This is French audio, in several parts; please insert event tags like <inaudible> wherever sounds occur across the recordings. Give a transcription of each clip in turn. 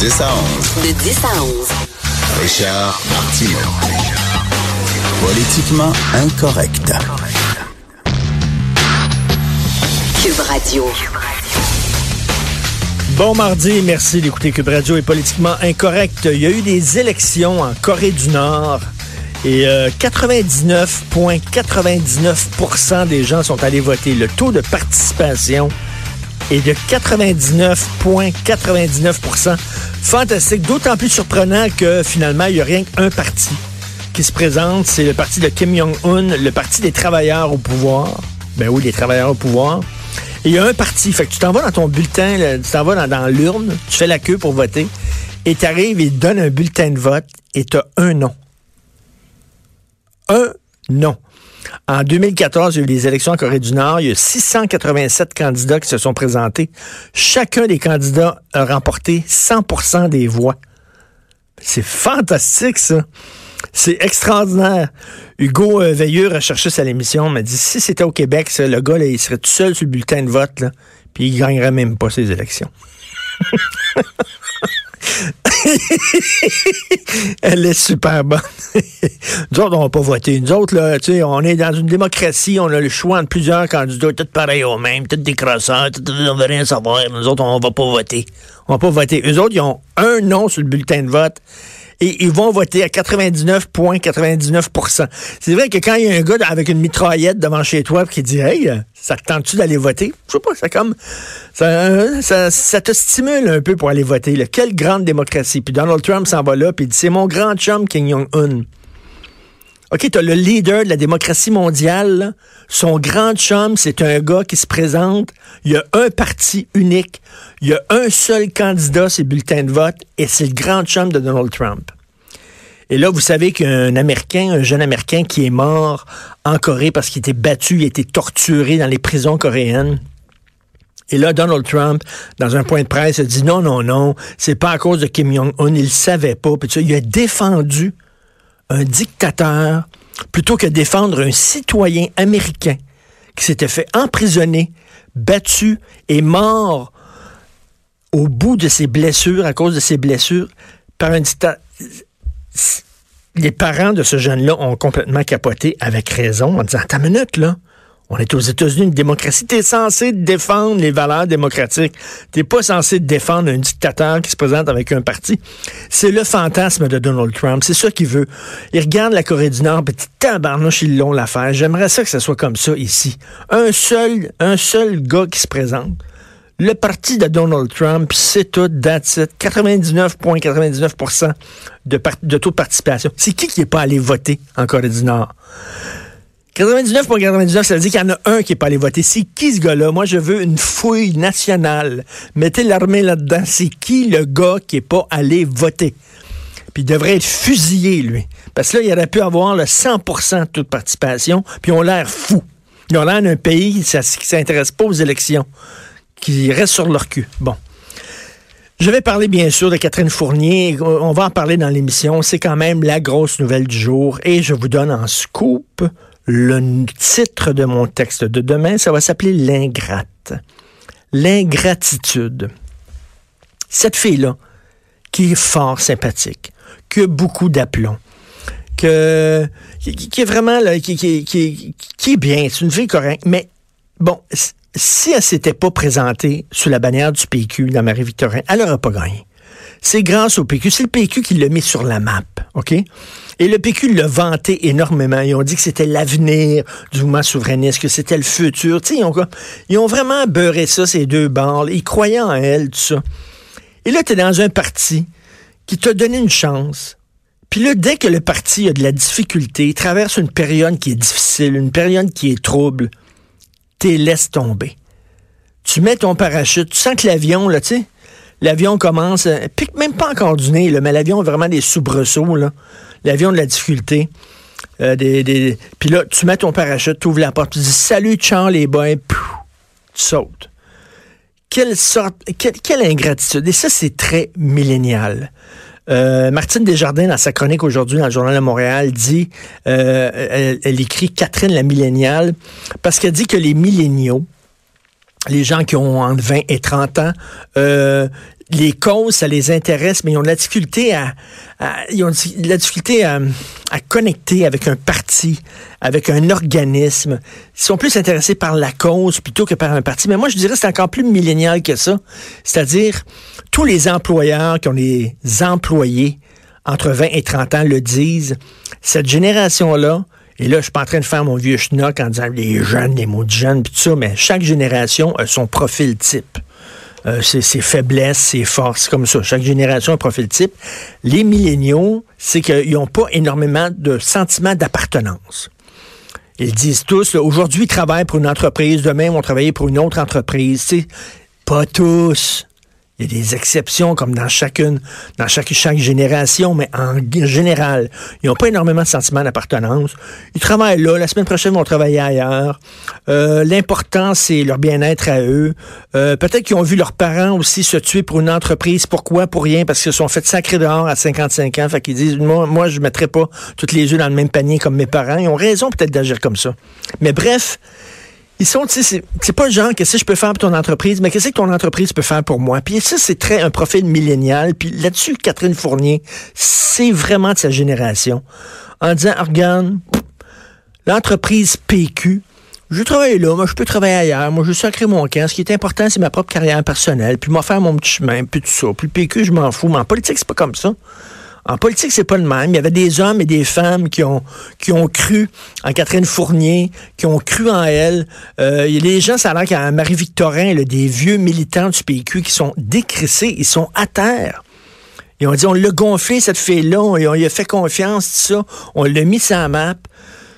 10 à 11. De 10 à 11. Richard Martineau. Politiquement incorrect. Cube Radio. Bon mardi, merci d'écouter Cube Radio est politiquement incorrect. Il y a eu des élections en Corée du Nord et 99,99% des gens sont allés voter. Le taux de participation est de 99,99%. Fantastique, d'autant plus surprenant que finalement, il n'y a rien qu'un parti qui se présente. C'est le parti de Kim Jong-un, le parti des travailleurs au pouvoir. Ben oui, les travailleurs au pouvoir. Et il y a un parti. Fait que tu t'en vas dans ton bulletin, tu t'en vas dans, l'urne, tu fais la queue pour voter, et tu arrives et te donnent un bulletin de vote, et tu as un nom. Un nom. En 2014, il y a eu les élections en Corée du Nord. Il y a 687 candidats qui se sont présentés. Chacun des candidats a remporté 100% des voix. C'est fantastique, ça. C'est extraordinaire. Hugo euh, Veilleux, recherchiste à l'émission, m'a dit si c'était au Québec, le gars, là, il serait tout seul sur le bulletin de vote, puis il gagnerait même pas ses élections. <laughs> <laughs> Elle est super bonne. <laughs> Nous autres, on va pas voter. Nous autres, là, tu sais, on est dans une démocratie, on a le choix entre plusieurs candidats, tous pareils au même, tous des crosseurs, tous, on veut rien savoir. Nous autres, on va pas voter. On va pas voter. Eux autres, ils ont un nom sur le bulletin de vote et ils vont voter à 99,99% C'est vrai que quand il y a un gars avec une mitraillette devant chez toi qui dit Hey, ça te tente-tu d'aller voter? Je sais pas, c'est comme ça, ça, ça, te stimule un peu pour aller voter. Quelle grande démocratie. Puis Donald Trump s'en va là, puis il dit C'est mon grand chum Kim Jong-un. OK, tu as le leader de la démocratie mondiale. Son grand chum, c'est un gars qui se présente. Il y a un parti unique. Il y a un seul candidat, c'est bulletin de vote, et c'est le grand chum de Donald Trump. Et là, vous savez qu'un Américain, un jeune Américain qui est mort en Corée parce qu'il était battu, il a été torturé dans les prisons coréennes. Et là, Donald Trump, dans un point de presse, a dit non, non, non, c'est pas à cause de Kim Jong-un, il le savait pas. Il a défendu un dictateur plutôt que défendre un citoyen américain qui s'était fait emprisonner, battu et mort au bout de ses blessures, à cause de ses blessures, par un dictateur. Les parents de ce jeune-là ont complètement capoté avec raison en disant, ta minute, là, on est aux États-Unis, une démocratie. Tu es censé défendre les valeurs démocratiques. Tu pas censé défendre un dictateur qui se présente avec un parti. C'est le fantasme de Donald Trump. C'est ça qu'il veut. Il regarde la Corée du Nord, petit tabarnouche, ils l'ont l'affaire. J'aimerais ça que ce soit comme ça ici. Un seul, un seul gars qui se présente. Le parti de Donald Trump, c'est tout, that's 99,99 de, de taux de participation. C'est qui qui n'est pas allé voter en Corée du Nord? 99 pour 99, ça veut dire qu'il y en a un qui n'est pas allé voter. C'est qui ce gars-là? Moi, je veux une fouille nationale. Mettez l'armée là-dedans. C'est qui le gars qui n'est pas allé voter? Puis il devrait être fusillé, lui. Parce que là, il aurait pu avoir le 100% de toute participation, puis on l'air fou. Ils ont l'air d'un pays qui ne s'intéresse pas aux élections, qui reste sur leur cul. Bon. Je vais parler bien sûr de Catherine Fournier. On va en parler dans l'émission. C'est quand même la grosse nouvelle du jour. Et je vous donne en scoop le titre de mon texte de demain, ça va s'appeler l'ingrate. L'ingratitude. Cette fille-là, qui est fort sympathique, qui a beaucoup d'aplomb, qui, est vraiment, qui, est bien, c'est une fille correcte, mais bon, si elle s'était pas présentée sous la bannière du PQ dans Marie-Victorin, elle n'aurait pas gagné. C'est grâce au PQ. C'est le PQ qui l'a mis sur la map, OK? Et le PQ l'a vanté énormément. Ils ont dit que c'était l'avenir du mouvement souverainiste, que c'était le futur. ils ont, ils ont vraiment beurré ça, ces deux bandes. Ils croyaient en elle, tout ça. Et là, tu es dans un parti qui t'a donné une chance. Puis là, dès que le parti a de la difficulté, il traverse une période qui est difficile, une période qui est trouble, tu laisses tomber. Tu mets ton parachute, tu sens que l'avion, là, tu sais, l'avion commence, euh, pique même pas encore du nez, là, mais l'avion a vraiment des soubresauts, là l'avion de la difficulté. Euh, des, Puis là, tu mets ton parachute, tu ouvres la porte, tu dis Salut, Charles, les boys, tu sautes. Quelle sorte, quelle, ingratitude. Et ça, c'est très millénial. Euh, Martine Desjardins, dans sa chronique aujourd'hui dans le Journal de Montréal, dit, euh, elle, écrit Catherine la milléniale, parce qu'elle dit que les milléniaux, les gens qui ont entre 20 et 30 ans, les causes, ça les intéresse, mais ils ont de la difficulté à, ils ont la difficulté à, connecter avec un parti, avec un organisme. Ils sont plus intéressés par la cause plutôt que par un parti. Mais moi, je dirais que c'est encore plus millénial que ça. C'est-à-dire, tous les employeurs qui ont des employés entre 20 et 30 ans le disent. Cette génération-là, et là, je suis pas en train de faire mon vieux schnock en disant les jeunes, les mots de jeunes, puis tout ça, mais chaque génération a son profil type. Euh, ses, faiblesses, ses forces, comme ça. Chaque génération a un profil type. Les milléniaux, c'est qu'ils n'ont pas énormément de sentiment d'appartenance. Ils disent tous, aujourd'hui, ils travaillent pour une entreprise, demain, ils vont travailler pour une autre entreprise. pas tous. Il y a des exceptions comme dans chacune, dans chaque, chaque génération, mais en général, ils n'ont pas énormément de sentiments d'appartenance. Ils travaillent là, la semaine prochaine, ils vont travailler ailleurs. Euh, L'important, c'est leur bien-être à eux. Euh, Peut-être qu'ils ont vu leurs parents aussi se tuer pour une entreprise. Pourquoi? Pour rien, parce qu'ils se sont fait sacrer dehors à 55 ans. Fait qu'ils disent, moi, moi je ne mettrai pas toutes les œufs dans le même panier comme mes parents. Ils ont raison peut-être d'agir comme ça. Mais bref, ils sont, c'est pas le genre, qu'est-ce que je peux faire pour ton entreprise, mais qu'est-ce que ton entreprise peut faire pour moi? Puis ça, c'est très un profil millénial. Puis là-dessus, Catherine Fournier, c'est vraiment de sa génération. En disant, regarde, l'entreprise PQ, je travaille là, moi je peux travailler ailleurs, moi je sacrer mon camp. Ce qui est important, c'est ma propre carrière personnelle, puis moi faire mon petit chemin, puis tout ça. Puis le PQ, je m'en fous. Mais en politique, c'est pas comme ça. En politique, c'est pas le même. Il y avait des hommes et des femmes qui ont, cru en Catherine Fournier, qui ont cru en elle. Euh, des gens, ça a l'air Marie-Victorin, des vieux militants du PQ qui sont décrissés, ils sont à terre. Ils ont dit, on l'a gonflé, cette fille-là, et on lui a fait confiance, tout ça. On l'a mis sur la map.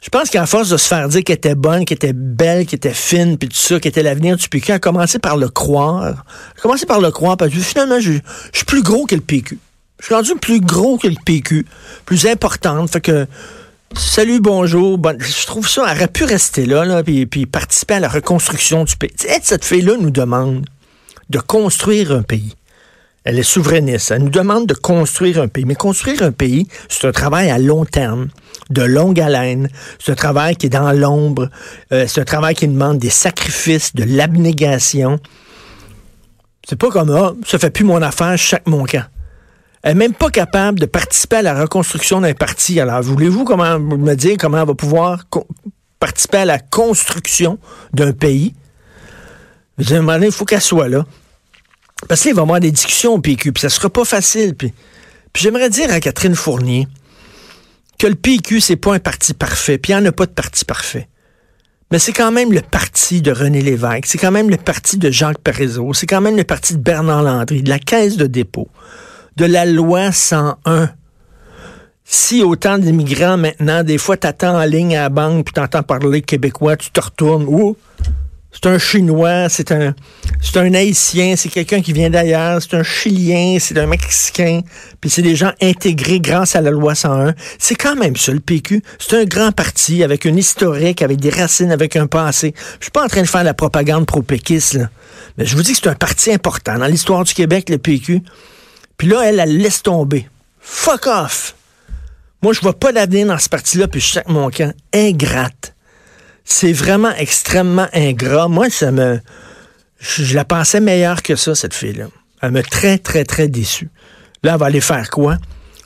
Je pense qu'à force de se faire dire qu'elle était bonne, qu'elle était belle, qu'elle était fine, puis tout ça, qu'elle était l'avenir du PQ, a commencé par le croire. Elle a commencé par le croire, parce que finalement, je suis plus gros que le PQ. Je suis rendu plus gros que le PQ, plus importante. Fait que, salut, bonjour. Bon, je trouve ça, elle aurait pu rester là, là puis, puis participer à la reconstruction du pays. cette fille-là nous demande de construire un pays. Elle est souverainiste. Elle nous demande de construire un pays. Mais construire un pays, c'est un travail à long terme, de longue haleine. C'est un travail qui est dans l'ombre. Euh, c'est un travail qui demande des sacrifices, de l'abnégation. C'est pas comme, ah, ça fait plus mon affaire, chaque mon camp. Elle n'est même pas capable de participer à la reconstruction d'un parti. Alors, voulez-vous comment me dire comment elle va pouvoir participer à la construction d'un pays? Je il faut qu'elle soit là. Parce qu'il va y avoir des discussions au PQ, puis ça sera pas facile. Puis, puis j'aimerais dire à Catherine Fournier que le PQ, c'est pas un parti parfait, puis il n'y en a pas de parti parfait. Mais c'est quand même le parti de René Lévesque, c'est quand même le parti de Jacques Parizeau, c'est quand même le parti de Bernard Landry, de la Caisse de dépôt de la loi 101. Si autant d'immigrants maintenant, des fois, t'attends en ligne à la banque, puis t'entends parler québécois, tu te retournes. Ouh, c'est un Chinois, c'est un, c'est un Haïtien, c'est quelqu'un qui vient d'ailleurs, c'est un Chilien, c'est un Mexicain, puis c'est des gens intégrés grâce à la loi 101. C'est quand même ça, le PQ. C'est un grand parti avec une historique, avec des racines, avec un passé. Je suis pas en train de faire la propagande pro-péquiste, là. Mais je vous dis que c'est un parti important. Dans l'histoire du Québec, le PQ, puis là, elle, elle laisse tomber. Fuck off! Moi, je vois pas d'avenir dans ce parti-là, puis je que mon camp. Ingrate. C'est vraiment extrêmement ingrat. Moi, ça me. Je, la pensais meilleure que ça, cette fille-là. Elle me très, très, très déçu. Là, elle va aller faire quoi?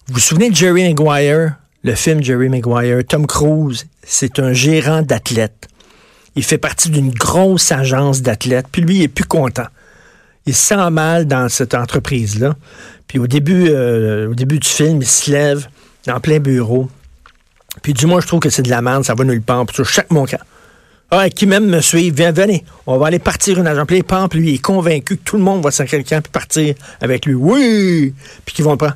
Vous vous souvenez de Jerry Maguire? Le film Jerry Maguire. Tom Cruise, c'est un gérant d'athlètes. Il fait partie d'une grosse agence d'athlètes, puis lui, il est plus content. Il se sent mal dans cette entreprise-là. Puis au début, euh, au début du film, il se lève en plein bureau. Puis du moins, je trouve que c'est de la merde, ça va nulle part. Puis chaque mon cas. Ah, qui même me suit, viens, venez, on va aller partir une agent. Puis il lui, il est convaincu que tout le monde va s'en quelqu'un puis partir avec lui. Oui! Puis qu'ils vont pas.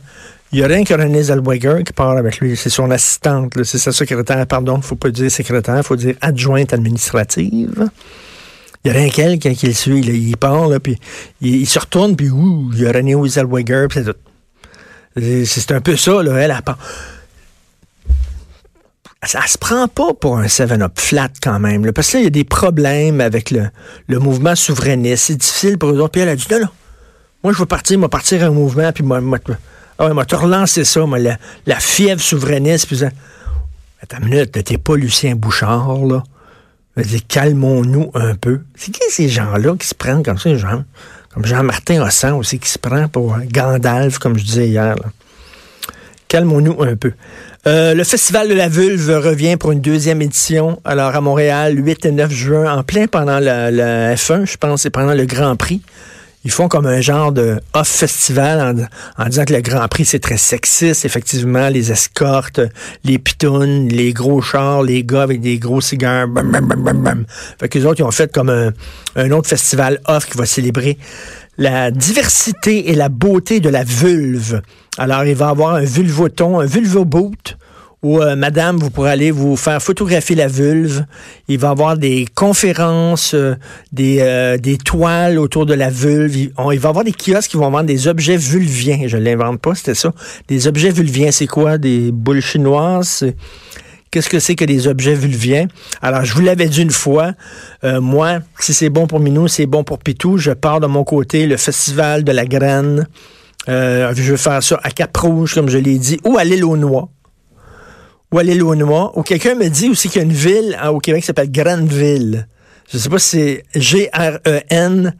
Il y a rien que René Zellweger qui part avec lui. C'est son assistante, c'est sa secrétaire, pardon, faut pas dire secrétaire, il faut dire adjointe administrative. Il n'y a rien qu'elle qui, le suit. Il part, là, puis il, se retourne, puis ouh, il y a René Zellweger, puis c'est tout. C'est un peu ça, là, elle, elle part. Se prend pas pour un 7-up flat quand même, parce que là, il y a des problèmes avec le, le mouvement souverainiste. C'est difficile pour eux autres. Puis elle a dit, non, non, moi, je veux partir, moi, partir un mouvement, puis moi, moi, ah ouais, moi, te relancer ça, moi, la, la fièvre souverainiste, puis ça. Attends une minute, t'es pas Lucien Bouchard, là. Calmons-nous un peu. C'est qui ces gens-là qui se prennent comme ça, Jean? Comme Jean-Martin Hossan aussi, qui se prend pour Gandalf, comme je disais hier. Calmons-nous un peu. Euh, le Festival de la Vulve revient pour une deuxième édition. Alors, à Montréal, 8 et 9 juin, en plein pendant la, la F1, je pense, et pendant le Grand Prix. Ils font comme un genre de off-festival en, en disant que le Grand Prix, c'est très sexiste, effectivement, les escortes, les pitounes, les gros chars, les gars avec des gros cigares. Bam, bam, bam, bam, bam. Fait que les autres, ils ont fait comme un, un autre festival off qui va célébrer la diversité et la beauté de la vulve. Alors, il va avoir un vulvoton, un vulvoboot, où, euh, madame, vous pourrez aller vous faire photographier la vulve. Il va y avoir des conférences, euh, des, euh, des toiles autour de la vulve. Il, va y avoir des kiosques qui vont vendre des objets vulviens. Je ne l'invente pas, c'était ça. Des objets vulviens, c'est quoi? Des boules chinoises? Qu'est-ce que c'est que des objets vulviens? Alors, je vous l'avais dit une fois, moi, si c'est bon pour Minou, c'est bon pour Pitou. Je pars de mon côté, le festival de la graine. Je vais faire ça à Cap-Rouge, comme je l'ai dit, ou à l'île aux Noix. Ou à l'île. Ou quelqu'un me dit aussi qu'il y a une ville hein, au Québec qui s'appelle Granville. Je sais pas si c'est G-R-E-N-V-I-L-L-E,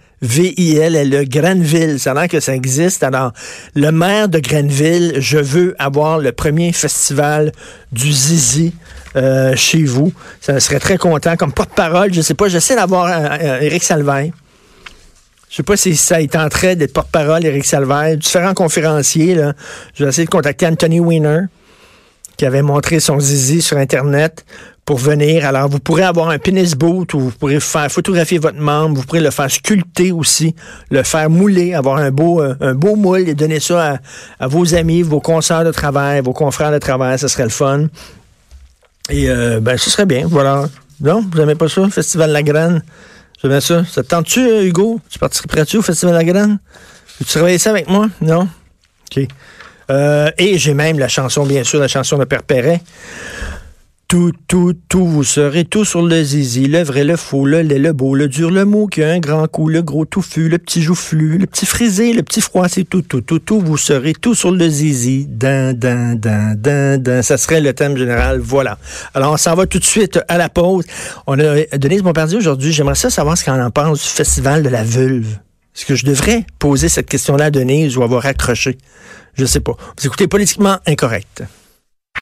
Granville. Ça a l'air que ça existe. Alors, le maire de Granville, je veux avoir le premier festival du Zizi euh, chez vous. Ça serait très content. Comme porte-parole, je sais pas, j'essaie d'avoir euh, euh, Éric Salvaille. Je sais pas si ça il tenterait d'être porte-parole, Éric Salvaire, différents conférenciers. Là. Je vais essayer de contacter Anthony Weiner, qui avait montré son zizi sur Internet pour venir. Alors, vous pourrez avoir un penis boot où vous pourrez faire photographier votre membre, vous pourrez le faire sculpter aussi, le faire mouler, avoir un beau, euh, un beau moule et donner ça à, à vos amis, vos consoeurs de travail, vos confrères de travail, ce serait le fun. Et euh, ben, ce serait bien, voilà. Non, vous n'aimez pas ça, Festival de la Graine? J'aime ça. Ça te tente-tu, euh, Hugo? Tu participerais-tu au Festival de la Graine? Tu travailles ça avec moi? Non? OK. Euh, et j'ai même la chanson, bien sûr, la chanson de Père Perret. Tout, tout, tout, vous serez tout sur le zizi, le vrai, le faux, le laid, le beau, le dur, le mot qui a un grand coup, le gros touffu, le petit joufflu, le petit frisé, le petit froissé, tout, tout, tout, tout, vous serez tout sur le zizi. Dan, dan, dan, dan, dan. Ça serait le thème général. Voilà. Alors, on s'en va tout de suite à la pause. On a Denise Bombardier aujourd'hui. J'aimerais savoir ce qu'elle en pense du Festival de la Vulve. Est-ce que je devrais poser cette question-là à Denise ou avoir accroché? Je sais pas. Vous écoutez Politiquement Incorrect.